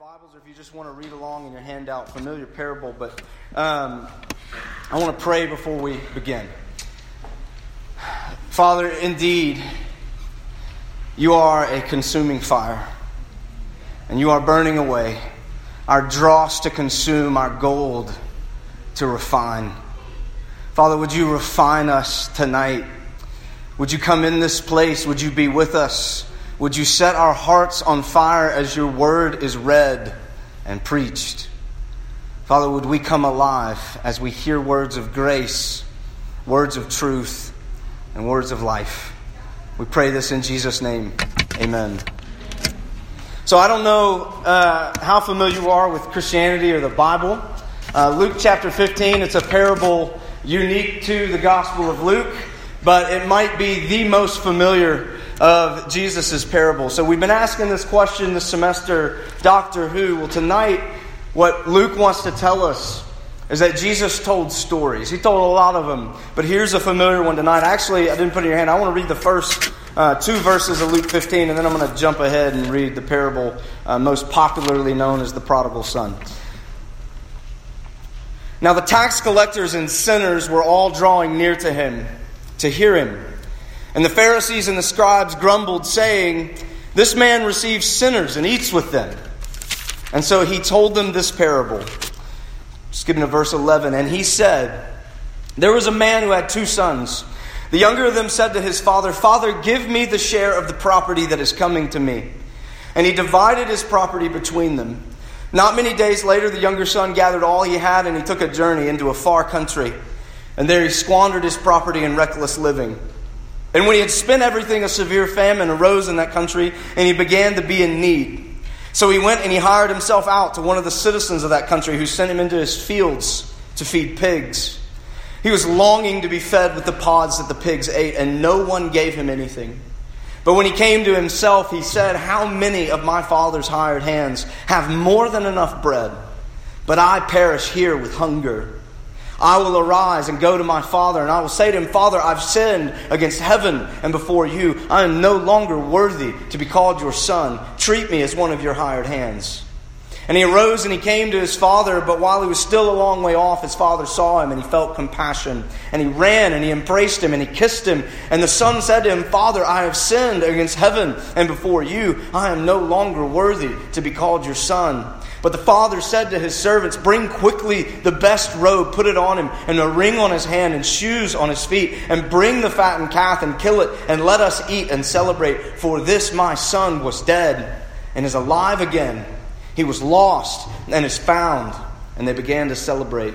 Bibles, or if you just want to read along in your handout, familiar parable, but um, I want to pray before we begin. Father, indeed, you are a consuming fire, and you are burning away our dross to consume, our gold to refine. Father, would you refine us tonight? Would you come in this place? Would you be with us? Would you set our hearts on fire as your word is read and preached? Father, would we come alive as we hear words of grace, words of truth, and words of life? We pray this in Jesus' name. Amen. So I don't know uh, how familiar you are with Christianity or the Bible. Uh, Luke chapter 15, it's a parable unique to the Gospel of Luke, but it might be the most familiar of Jesus' parable. So we've been asking this question this semester, Doctor Who. Well, tonight, what Luke wants to tell us is that Jesus told stories. He told a lot of them, but here's a familiar one tonight. Actually, I didn't put it in your hand. I want to read the first uh, two verses of Luke 15, and then I'm going to jump ahead and read the parable uh, most popularly known as the prodigal son. Now, the tax collectors and sinners were all drawing near to him to hear him. And the Pharisees and the scribes grumbled, saying, This man receives sinners and eats with them. And so he told them this parable. Skipping to verse 11. And he said, There was a man who had two sons. The younger of them said to his father, Father, give me the share of the property that is coming to me. And he divided his property between them. Not many days later, the younger son gathered all he had and he took a journey into a far country. And there he squandered his property in reckless living. And when he had spent everything, a severe famine arose in that country, and he began to be in need. So he went and he hired himself out to one of the citizens of that country, who sent him into his fields to feed pigs. He was longing to be fed with the pods that the pigs ate, and no one gave him anything. But when he came to himself, he said, How many of my father's hired hands have more than enough bread? But I perish here with hunger. I will arise and go to my father, and I will say to him, Father, I've sinned against heaven and before you. I am no longer worthy to be called your son. Treat me as one of your hired hands. And he arose and he came to his father, but while he was still a long way off, his father saw him and he felt compassion. And he ran and he embraced him and he kissed him. And the son said to him, Father, I have sinned against heaven and before you. I am no longer worthy to be called your son. But the father said to his servants, Bring quickly the best robe, put it on him, and a ring on his hand, and shoes on his feet, and bring the fattened calf, and kill it, and let us eat and celebrate. For this my son was dead, and is alive again. He was lost, and is found. And they began to celebrate.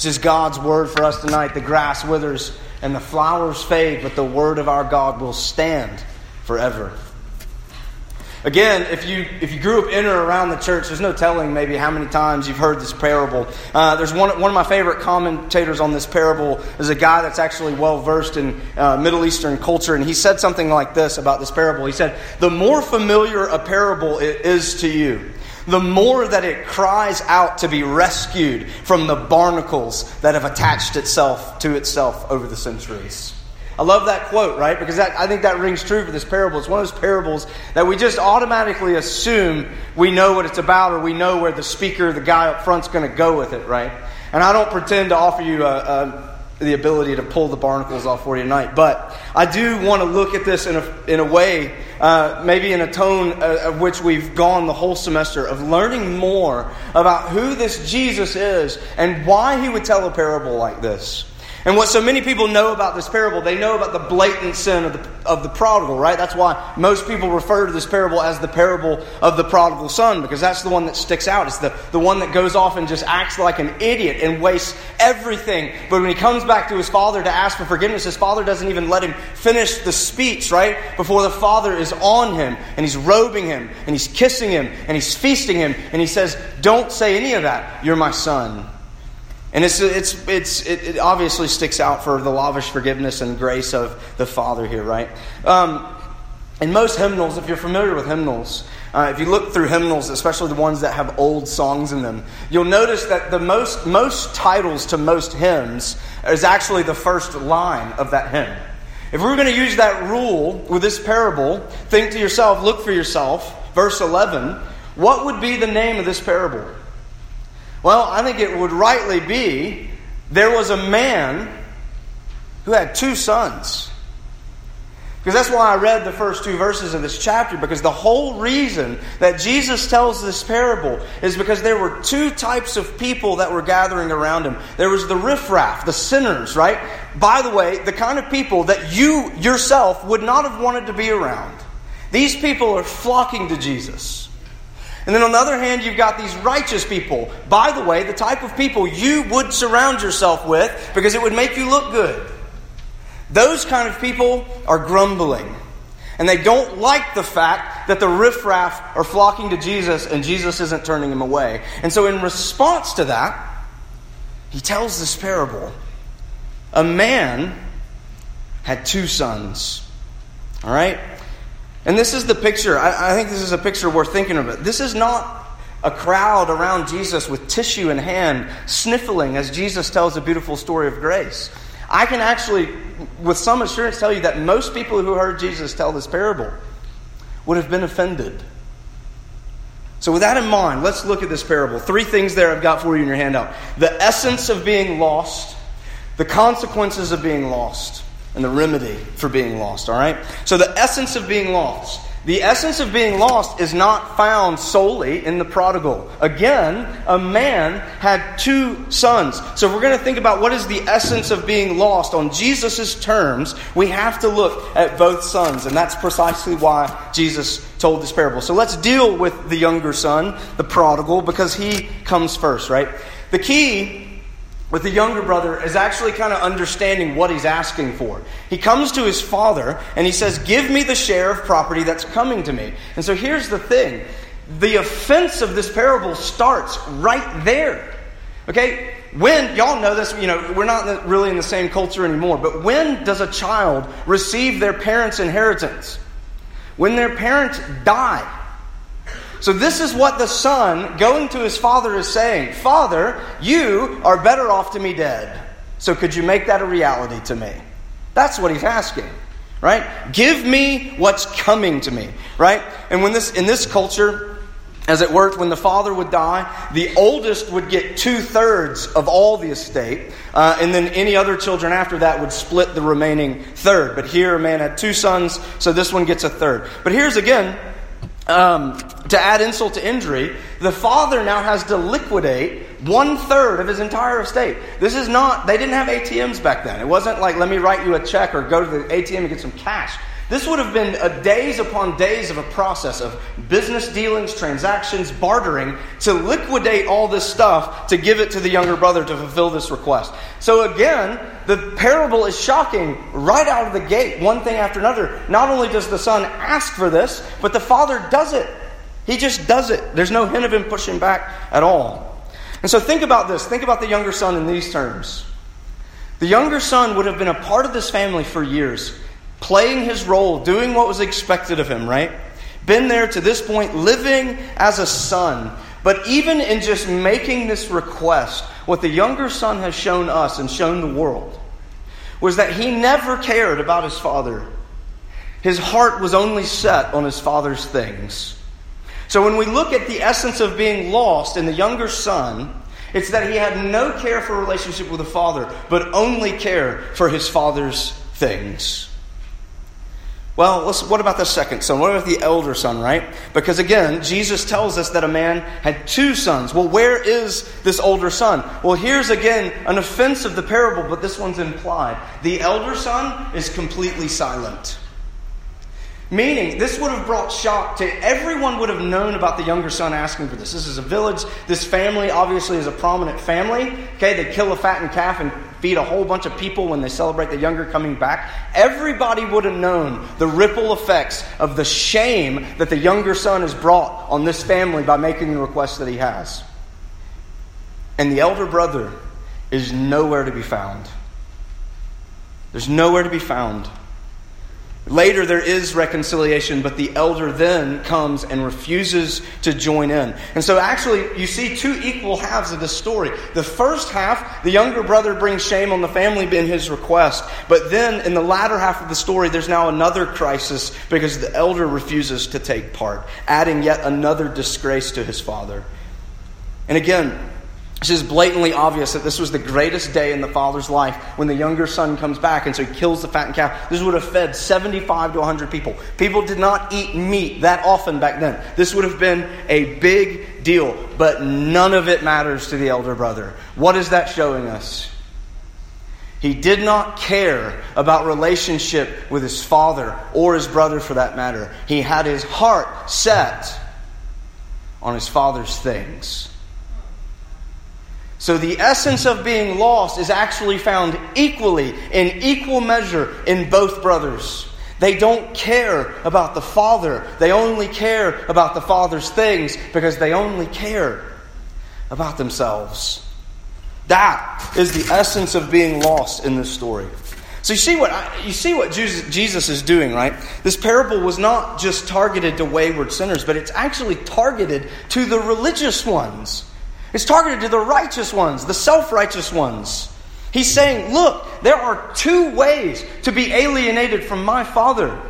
This is God's word for us tonight. The grass withers and the flowers fade, but the word of our God will stand forever. Again, if you if you grew up in or around the church, there's no telling maybe how many times you've heard this parable. Uh, there's one one of my favorite commentators on this parable is a guy that's actually well versed in uh, Middle Eastern culture, and he said something like this about this parable. He said, "The more familiar a parable is to you, the more that it cries out to be rescued from the barnacles that have attached itself to itself over the centuries. I love that quote, right? Because that, I think that rings true for this parable. It's one of those parables that we just automatically assume we know what it's about or we know where the speaker, the guy up front's going to go with it, right? And I don't pretend to offer you a, a the ability to pull the barnacles off for you tonight. But I do want to look at this in a, in a way, uh, maybe in a tone uh, of which we've gone the whole semester, of learning more about who this Jesus is and why he would tell a parable like this. And what so many people know about this parable, they know about the blatant sin of the, of the prodigal, right? That's why most people refer to this parable as the parable of the prodigal son, because that's the one that sticks out. It's the, the one that goes off and just acts like an idiot and wastes everything. But when he comes back to his father to ask for forgiveness, his father doesn't even let him finish the speech, right? Before the father is on him and he's robing him and he's kissing him and he's feasting him and he says, Don't say any of that. You're my son. And it's, it's, it's, it, it, obviously sticks out for the lavish forgiveness and grace of the Father here, right? Um, in most hymnals, if you're familiar with hymnals, uh, if you look through hymnals, especially the ones that have old songs in them, you'll notice that the most, most titles to most hymns is actually the first line of that hymn. If we were going to use that rule with this parable, think to yourself, look for yourself, verse 11, what would be the name of this parable? Well, I think it would rightly be there was a man who had two sons. Because that's why I read the first two verses of this chapter, because the whole reason that Jesus tells this parable is because there were two types of people that were gathering around him. There was the riffraff, the sinners, right? By the way, the kind of people that you yourself would not have wanted to be around. These people are flocking to Jesus. And then on the other hand, you've got these righteous people. By the way, the type of people you would surround yourself with because it would make you look good. Those kind of people are grumbling. And they don't like the fact that the riffraff are flocking to Jesus and Jesus isn't turning them away. And so, in response to that, he tells this parable. A man had two sons. All right? And this is the picture. I, I think this is a picture worth thinking about. This is not a crowd around Jesus with tissue in hand, sniffling as Jesus tells a beautiful story of grace. I can actually, with some assurance, tell you that most people who heard Jesus tell this parable would have been offended. So, with that in mind, let's look at this parable. Three things there I've got for you in your handout the essence of being lost, the consequences of being lost, and the remedy for being lost, all right? So, the essence of being lost. The essence of being lost is not found solely in the prodigal. Again, a man had two sons. So, if we're going to think about what is the essence of being lost on Jesus' terms, we have to look at both sons. And that's precisely why Jesus told this parable. So, let's deal with the younger son, the prodigal, because he comes first, right? The key with the younger brother is actually kind of understanding what he's asking for. He comes to his father and he says, Give me the share of property that's coming to me. And so here's the thing the offense of this parable starts right there. Okay? When, y'all know this, you know, we're not really in the same culture anymore, but when does a child receive their parents' inheritance? When their parents die. So, this is what the son going to his father is saying Father, you are better off to me dead. So, could you make that a reality to me? That's what he's asking, right? Give me what's coming to me, right? And when this, in this culture, as it worked, when the father would die, the oldest would get two thirds of all the estate, uh, and then any other children after that would split the remaining third. But here, a man had two sons, so this one gets a third. But here's again um, to add insult to injury, the father now has to liquidate one third of his entire estate. This is not, they didn't have ATMs back then. It wasn't like, let me write you a check or go to the ATM and get some cash. This would have been days upon days of a process of business dealings, transactions, bartering to liquidate all this stuff to give it to the younger brother to fulfill this request. So again, the parable is shocking right out of the gate, one thing after another. Not only does the son ask for this, but the father does it. He just does it. There's no hint of him pushing back at all. And so think about this. Think about the younger son in these terms. The younger son would have been a part of this family for years playing his role, doing what was expected of him, right? Been there to this point, living as a son. But even in just making this request, what the younger son has shown us and shown the world was that he never cared about his father. His heart was only set on his father's things. So when we look at the essence of being lost in the younger son, It's that he had no care for a relationship with the Father, but only care for his Father's things. Well, what about the second son? What about the elder son, right? Because again, Jesus tells us that a man had two sons. Well, where is this older son? Well, here's again an offense of the parable, but this one's implied. The elder son is completely silent. Meaning, this would have brought shock to everyone, would have known about the younger son asking for this. This is a village. This family obviously is a prominent family. Okay, they kill a fattened calf and feed a whole bunch of people when they celebrate the younger coming back. Everybody would have known the ripple effects of the shame that the younger son has brought on this family by making the request that he has. And the elder brother is nowhere to be found. There's nowhere to be found. Later, there is reconciliation, but the elder then comes and refuses to join in. And so, actually, you see two equal halves of this story. The first half, the younger brother brings shame on the family in his request. But then, in the latter half of the story, there's now another crisis because the elder refuses to take part, adding yet another disgrace to his father. And again, it's just blatantly obvious that this was the greatest day in the father's life when the younger son comes back, and so he kills the fattened calf. This would have fed 75 to 100 people. People did not eat meat that often back then. This would have been a big deal, but none of it matters to the elder brother. What is that showing us? He did not care about relationship with his father or his brother for that matter. He had his heart set on his father's things. So the essence of being lost is actually found equally, in equal measure, in both brothers. They don't care about the Father. They only care about the Father's things because they only care about themselves. That is the essence of being lost in this story. So you see what you see what Jesus is doing, right? This parable was not just targeted to wayward sinners, but it's actually targeted to the religious ones. It's targeted to the righteous ones, the self righteous ones. He's saying, Look, there are two ways to be alienated from my Father.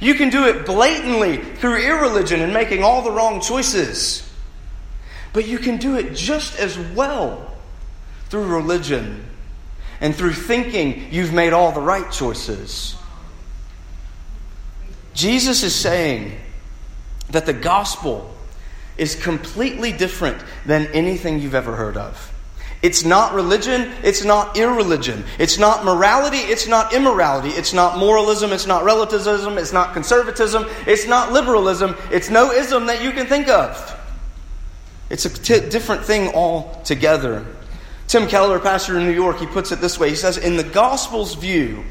You can do it blatantly through irreligion and making all the wrong choices. But you can do it just as well through religion and through thinking you've made all the right choices. Jesus is saying that the gospel is completely different than anything you've ever heard of. It's not religion, it's not irreligion. It's not morality, it's not immorality. It's not moralism, it's not relativism, it's not conservatism, it's not liberalism, it's no ism that you can think of. It's a t- different thing altogether. Tim Keller, pastor in New York, he puts it this way He says, In the gospel's view,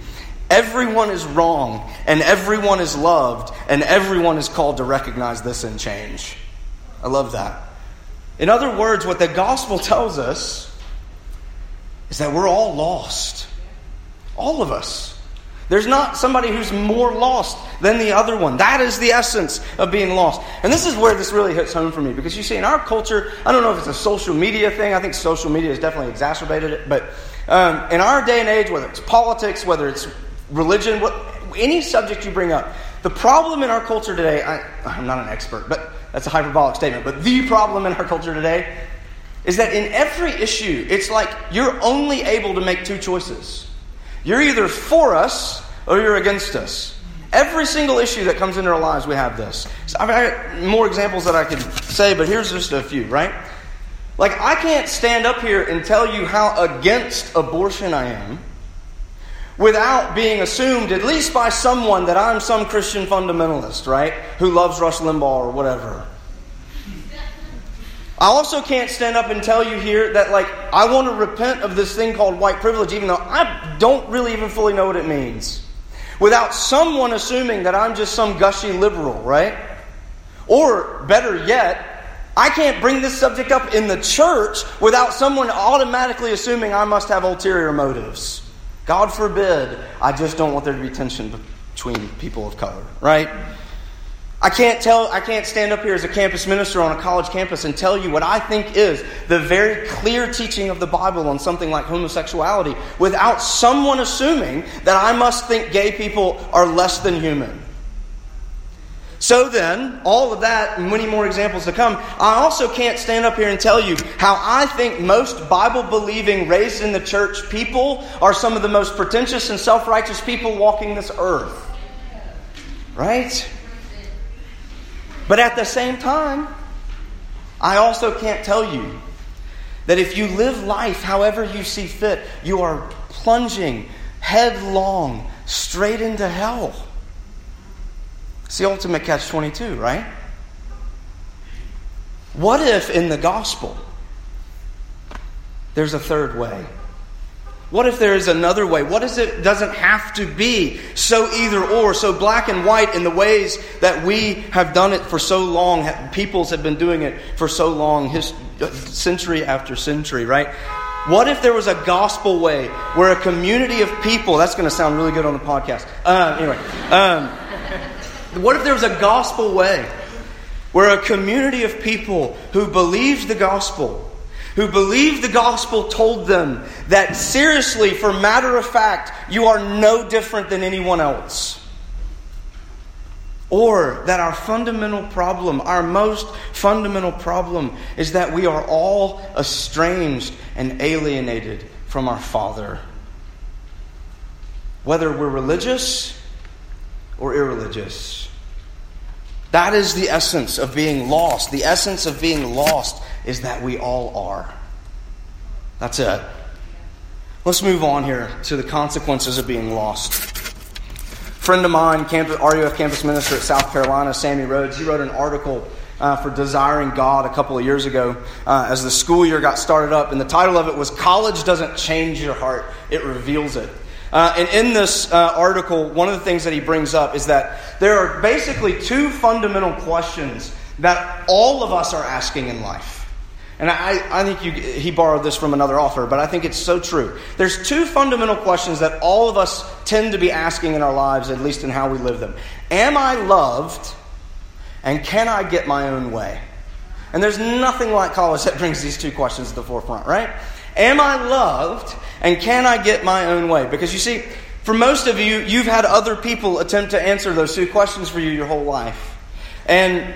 everyone is wrong, and everyone is loved, and everyone is called to recognize this and change. I love that. In other words, what the gospel tells us is that we're all lost. All of us. There's not somebody who's more lost than the other one. That is the essence of being lost. And this is where this really hits home for me because you see, in our culture, I don't know if it's a social media thing. I think social media has definitely exacerbated it. But um, in our day and age, whether it's politics, whether it's religion, what, any subject you bring up, the problem in our culture today, I, I'm not an expert, but that's a hyperbolic statement. But the problem in our culture today is that in every issue, it's like you're only able to make two choices. You're either for us or you're against us. Every single issue that comes into our lives, we have this. So I've got more examples that I could say, but here's just a few, right? Like, I can't stand up here and tell you how against abortion I am without being assumed, at least by someone, that I'm some Christian fundamentalist, right? Who loves Rush Limbaugh or whatever. I also can't stand up and tell you here that, like, I want to repent of this thing called white privilege, even though I don't really even fully know what it means. Without someone assuming that I'm just some gushy liberal, right? Or, better yet, I can't bring this subject up in the church without someone automatically assuming I must have ulterior motives. God forbid, I just don't want there to be tension between people of color, right? I can't tell I can't stand up here as a campus minister on a college campus and tell you what I think is the very clear teaching of the Bible on something like homosexuality without someone assuming that I must think gay people are less than human. So then, all of that and many more examples to come, I also can't stand up here and tell you how I think most Bible believing, raised in the church people are some of the most pretentious and self righteous people walking this earth. Right? But at the same time, I also can't tell you that if you live life however you see fit, you are plunging headlong straight into hell. It's the ultimate catch 22, right? What if in the gospel there's a third way? What if there is another way? What if it doesn't have to be so either or, so black and white in the ways that we have done it for so long? Peoples have been doing it for so long, century after century, right? What if there was a gospel way where a community of people, that's going to sound really good on the podcast. Uh, anyway, um, what if there was a gospel way where a community of people who believed the gospel, who believed the gospel told them that seriously, for matter of fact, you are no different than anyone else? Or that our fundamental problem, our most fundamental problem, is that we are all estranged and alienated from our Father. Whether we're religious or irreligious. That is the essence of being lost. The essence of being lost is that we all are. That's it. Let's move on here to the consequences of being lost friend of mine, campus, RUF campus minister at South Carolina, Sammy Rhodes, he wrote an article uh, for Desiring God a couple of years ago uh, as the school year got started up. And the title of it was College Doesn't Change Your Heart, It Reveals It. Uh, and in this uh, article, one of the things that he brings up is that there are basically two fundamental questions that all of us are asking in life. And I, I think you, he borrowed this from another author, but I think it's so true. There's two fundamental questions that all of us tend to be asking in our lives, at least in how we live them. Am I loved? And can I get my own way? And there's nothing like college that brings these two questions to the forefront, right? Am I loved? And can I get my own way? Because you see, for most of you, you've had other people attempt to answer those two questions for you your whole life. And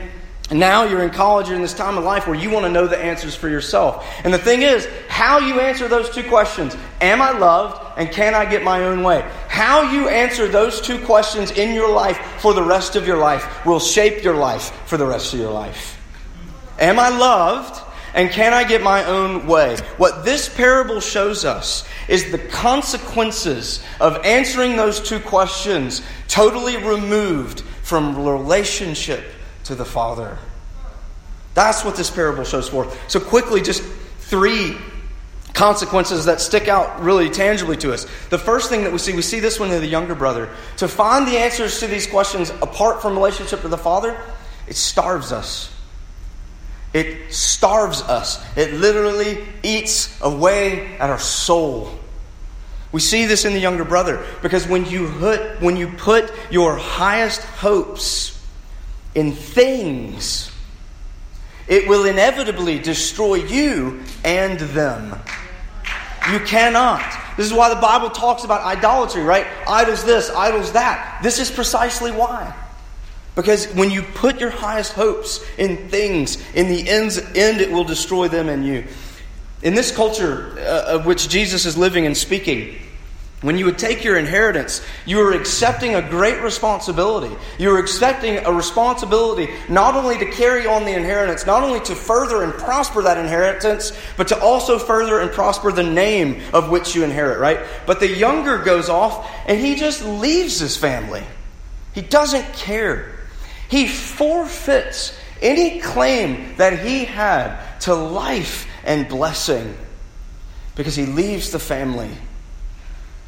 now you're in college, you're in this time of life where you want to know the answers for yourself. And the thing is, how you answer those two questions Am I loved and can I get my own way? How you answer those two questions in your life for the rest of your life will shape your life for the rest of your life. Am I loved and can I get my own way? What this parable shows us is the consequences of answering those two questions totally removed from relationship to the Father. That's what this parable shows forth. So, quickly, just three consequences that stick out really tangibly to us. The first thing that we see, we see this one in the younger brother. To find the answers to these questions apart from relationship to the Father, it starves us. It starves us. It literally eats away at our soul. We see this in the younger brother because when you put, when you put your highest hopes in things, it will inevitably destroy you and them. You cannot. This is why the Bible talks about idolatry, right? Idols this, idols that. This is precisely why. Because when you put your highest hopes in things, in the ends, end it will destroy them and you. In this culture uh, of which Jesus is living and speaking, when you would take your inheritance, you were accepting a great responsibility. You were accepting a responsibility not only to carry on the inheritance, not only to further and prosper that inheritance, but to also further and prosper the name of which you inherit, right? But the younger goes off and he just leaves his family. He doesn't care. He forfeits any claim that he had to life and blessing because he leaves the family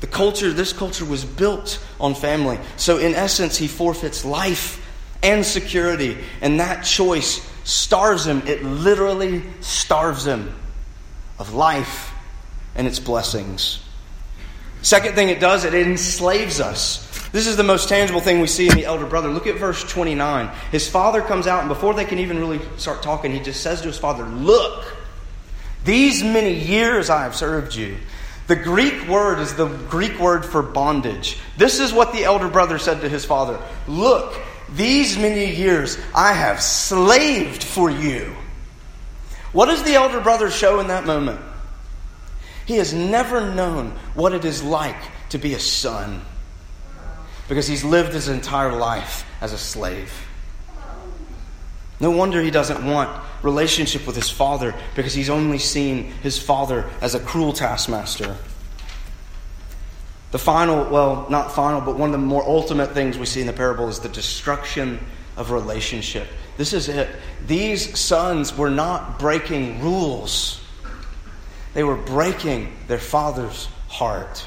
the culture, this culture was built on family. So, in essence, he forfeits life and security. And that choice starves him. It literally starves him of life and its blessings. Second thing it does, it enslaves us. This is the most tangible thing we see in the elder brother. Look at verse 29. His father comes out, and before they can even really start talking, he just says to his father, Look, these many years I have served you. The Greek word is the Greek word for bondage. This is what the elder brother said to his father Look, these many years I have slaved for you. What does the elder brother show in that moment? He has never known what it is like to be a son because he's lived his entire life as a slave. No wonder he doesn't want relationship with his father because he's only seen his father as a cruel taskmaster. The final, well, not final, but one of the more ultimate things we see in the parable is the destruction of relationship. This is it. These sons were not breaking rules, they were breaking their father's heart.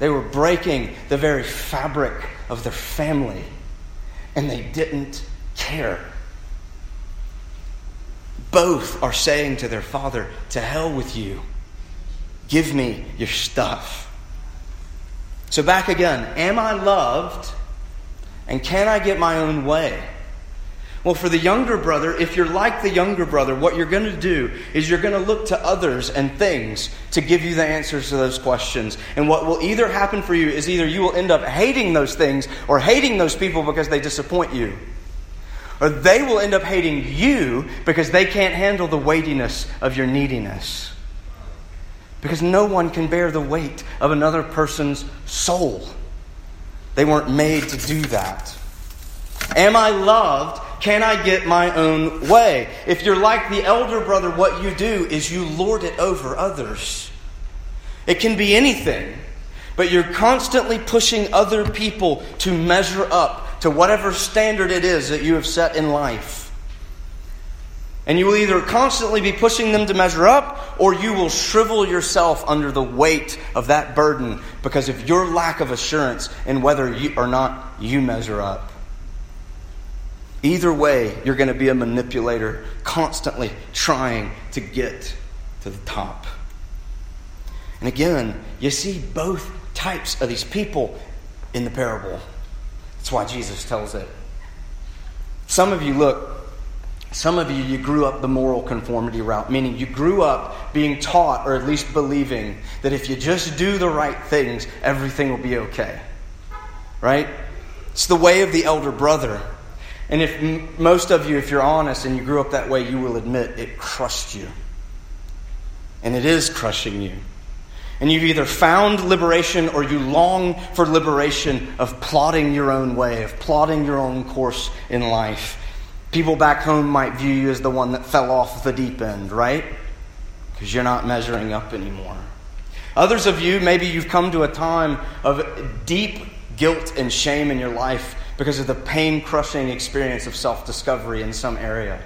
They were breaking the very fabric of their family, and they didn't care. Both are saying to their father, To hell with you. Give me your stuff. So, back again, am I loved? And can I get my own way? Well, for the younger brother, if you're like the younger brother, what you're going to do is you're going to look to others and things to give you the answers to those questions. And what will either happen for you is either you will end up hating those things or hating those people because they disappoint you. Or they will end up hating you because they can't handle the weightiness of your neediness. Because no one can bear the weight of another person's soul. They weren't made to do that. Am I loved? Can I get my own way? If you're like the elder brother, what you do is you lord it over others. It can be anything, but you're constantly pushing other people to measure up to whatever standard it is that you have set in life. And you will either constantly be pushing them to measure up, or you will shrivel yourself under the weight of that burden because of your lack of assurance in whether you, or not you measure up. Either way, you're going to be a manipulator, constantly trying to get to the top. And again, you see both types of these people in the parable. That's why Jesus tells it. Some of you, look, some of you, you grew up the moral conformity route, meaning you grew up being taught, or at least believing, that if you just do the right things, everything will be okay. Right? It's the way of the elder brother. And if m- most of you, if you're honest and you grew up that way, you will admit it crushed you. And it is crushing you. And you've either found liberation or you long for liberation of plotting your own way, of plotting your own course in life. People back home might view you as the one that fell off the deep end, right? Because you're not measuring up anymore. Others of you, maybe you've come to a time of deep guilt and shame in your life because of the pain crushing experience of self discovery in some area.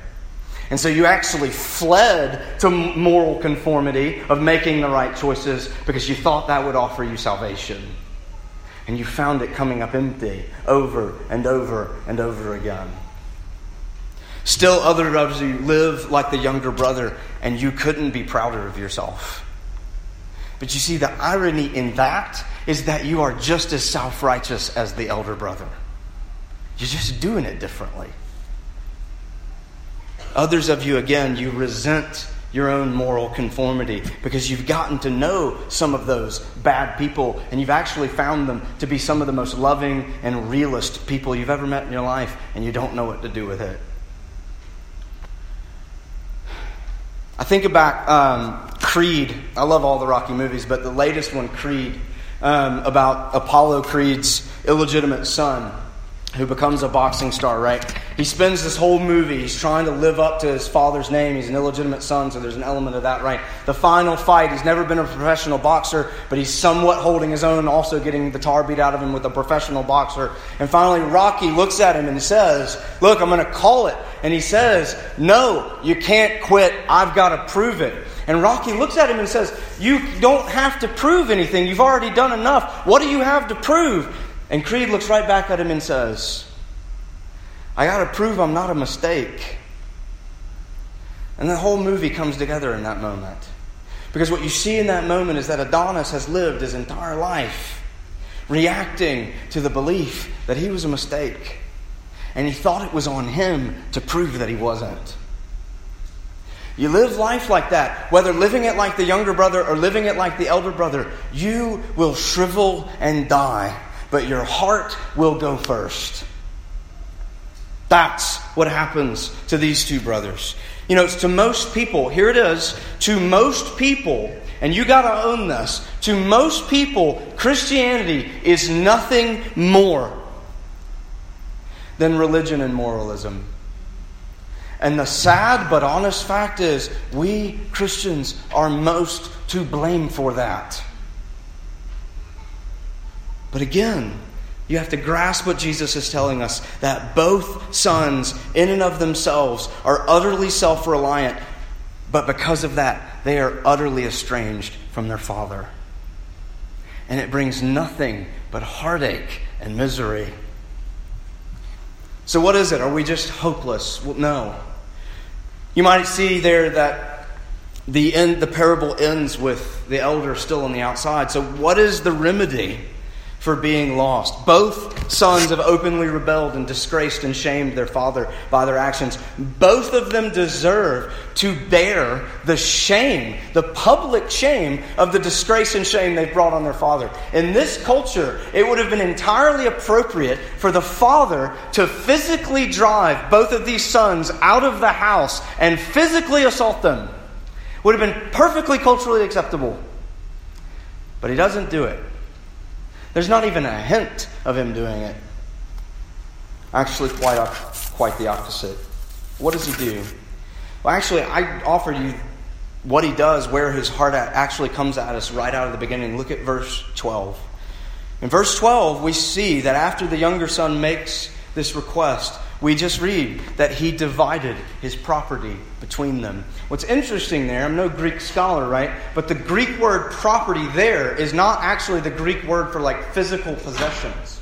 And so you actually fled to moral conformity of making the right choices because you thought that would offer you salvation. And you found it coming up empty over and over and over again. Still, others of you live like the younger brother, and you couldn't be prouder of yourself. But you see, the irony in that is that you are just as self righteous as the elder brother. You're just doing it differently. Others of you, again, you resent your own moral conformity because you've gotten to know some of those bad people and you've actually found them to be some of the most loving and realist people you've ever met in your life and you don't know what to do with it. I think about um, Creed. I love all the Rocky movies, but the latest one, Creed, um, about Apollo Creed's illegitimate son who becomes a boxing star, right? He spends this whole movie, he's trying to live up to his father's name. He's an illegitimate son, so there's an element of that, right? The final fight, he's never been a professional boxer, but he's somewhat holding his own, also getting the tar beat out of him with a professional boxer. And finally, Rocky looks at him and says, Look, I'm going to call it. And he says, No, you can't quit. I've got to prove it. And Rocky looks at him and says, You don't have to prove anything. You've already done enough. What do you have to prove? And Creed looks right back at him and says, I got to prove I'm not a mistake. And the whole movie comes together in that moment. Because what you see in that moment is that Adonis has lived his entire life reacting to the belief that he was a mistake. And he thought it was on him to prove that he wasn't. You live life like that, whether living it like the younger brother or living it like the elder brother, you will shrivel and die but your heart will go first. That's what happens to these two brothers. You know, it's to most people, here it is, to most people, and you got to own this, to most people, Christianity is nothing more than religion and moralism. And the sad but honest fact is, we Christians are most to blame for that. But again, you have to grasp what Jesus is telling us that both sons, in and of themselves, are utterly self reliant, but because of that, they are utterly estranged from their father. And it brings nothing but heartache and misery. So, what is it? Are we just hopeless? Well, no. You might see there that the, end, the parable ends with the elder still on the outside. So, what is the remedy? For being lost. Both sons have openly rebelled and disgraced and shamed their father by their actions. Both of them deserve to bear the shame, the public shame of the disgrace and shame they've brought on their father. In this culture, it would have been entirely appropriate for the father to physically drive both of these sons out of the house and physically assault them. Would have been perfectly culturally acceptable. But he doesn't do it. There's not even a hint of him doing it. Actually, quite, quite the opposite. What does he do? Well, actually, I offered you what he does, where his heart actually comes at us right out of the beginning. Look at verse 12. In verse 12, we see that after the younger son makes this request, we just read that he divided his property between them. What's interesting there, I'm no Greek scholar, right? But the Greek word property there is not actually the Greek word for like physical possessions.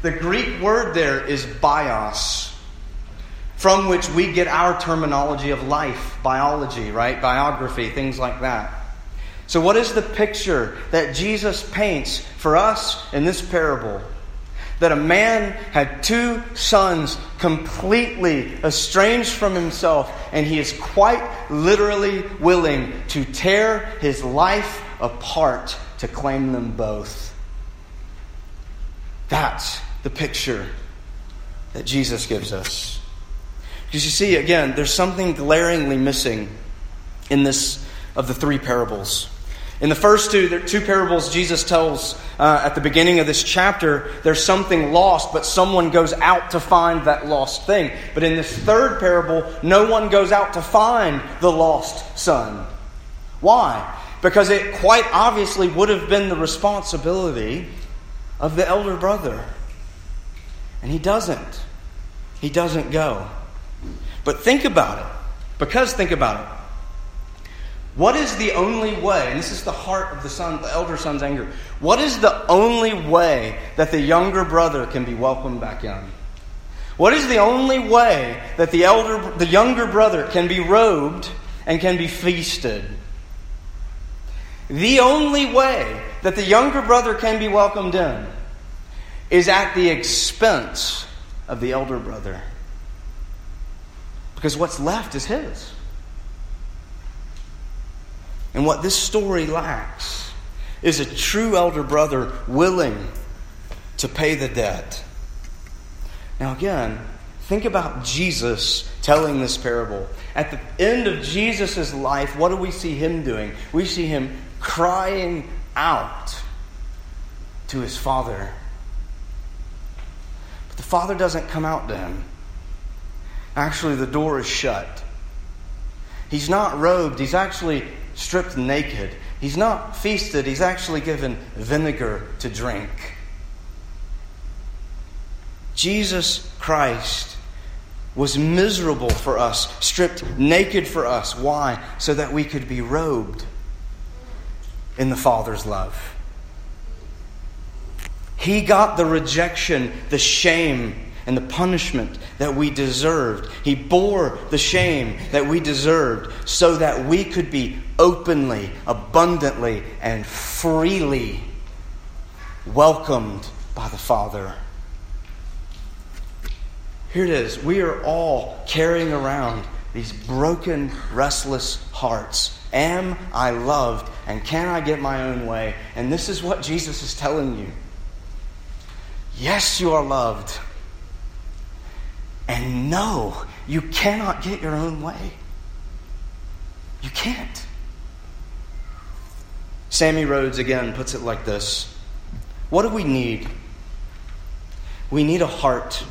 The Greek word there is bios, from which we get our terminology of life, biology, right? Biography, things like that. So, what is the picture that Jesus paints for us in this parable? That a man had two sons completely estranged from himself, and he is quite literally willing to tear his life apart to claim them both. That's the picture that Jesus gives us. Because you see, again, there's something glaringly missing in this of the three parables. In the first two, there two parables Jesus tells uh, at the beginning of this chapter, there's something lost, but someone goes out to find that lost thing. But in this third parable, no one goes out to find the lost son. Why? Because it quite obviously would have been the responsibility of the elder brother. And he doesn't. He doesn't go. But think about it. Because think about it. What is the only way, and this is the heart of the son, the elder son's anger, what is the only way that the younger brother can be welcomed back in? What is the only way that the elder the younger brother can be robed and can be feasted? The only way that the younger brother can be welcomed in is at the expense of the elder brother. Because what's left is his. And what this story lacks is a true elder brother willing to pay the debt. Now, again, think about Jesus telling this parable. At the end of Jesus' life, what do we see him doing? We see him crying out to his father. But the father doesn't come out to him. Actually, the door is shut. He's not robed, he's actually stripped naked. He's not feasted, he's actually given vinegar to drink. Jesus Christ was miserable for us, stripped naked for us. Why? So that we could be robed in the Father's love. He got the rejection, the shame, and the punishment that we deserved. He bore the shame that we deserved so that we could be openly, abundantly, and freely welcomed by the Father. Here it is. We are all carrying around these broken, restless hearts. Am I loved? And can I get my own way? And this is what Jesus is telling you. Yes, you are loved. And know you cannot get your own way. You can't. Sammy Rhodes again puts it like this What do we need? We need a heart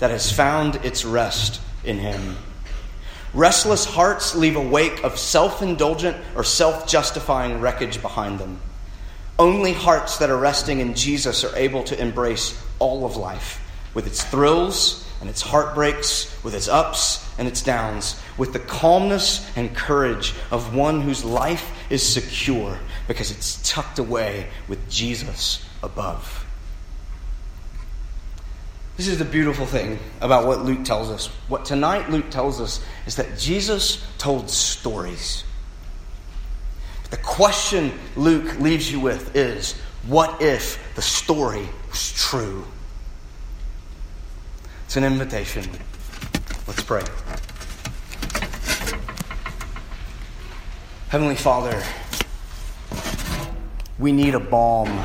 that has found its rest in Him. Restless hearts leave a wake of self indulgent or self justifying wreckage behind them. Only hearts that are resting in Jesus are able to embrace all of life with its thrills and its heartbreaks, with its ups and its downs, with the calmness and courage of one whose life is secure because it's tucked away with Jesus above. This is the beautiful thing about what Luke tells us. What tonight Luke tells us is that Jesus told stories. The question Luke leaves you with is what if the story was true? It's an invitation. Let's pray. Heavenly Father, we need a balm.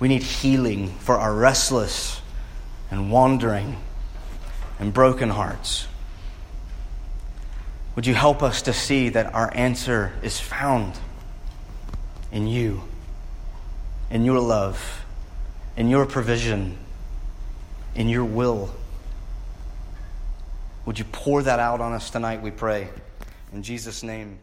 We need healing for our restless and wandering and broken hearts. Would you help us to see that our answer is found in you, in your love, in your provision, in your will? Would you pour that out on us tonight, we pray? In Jesus' name.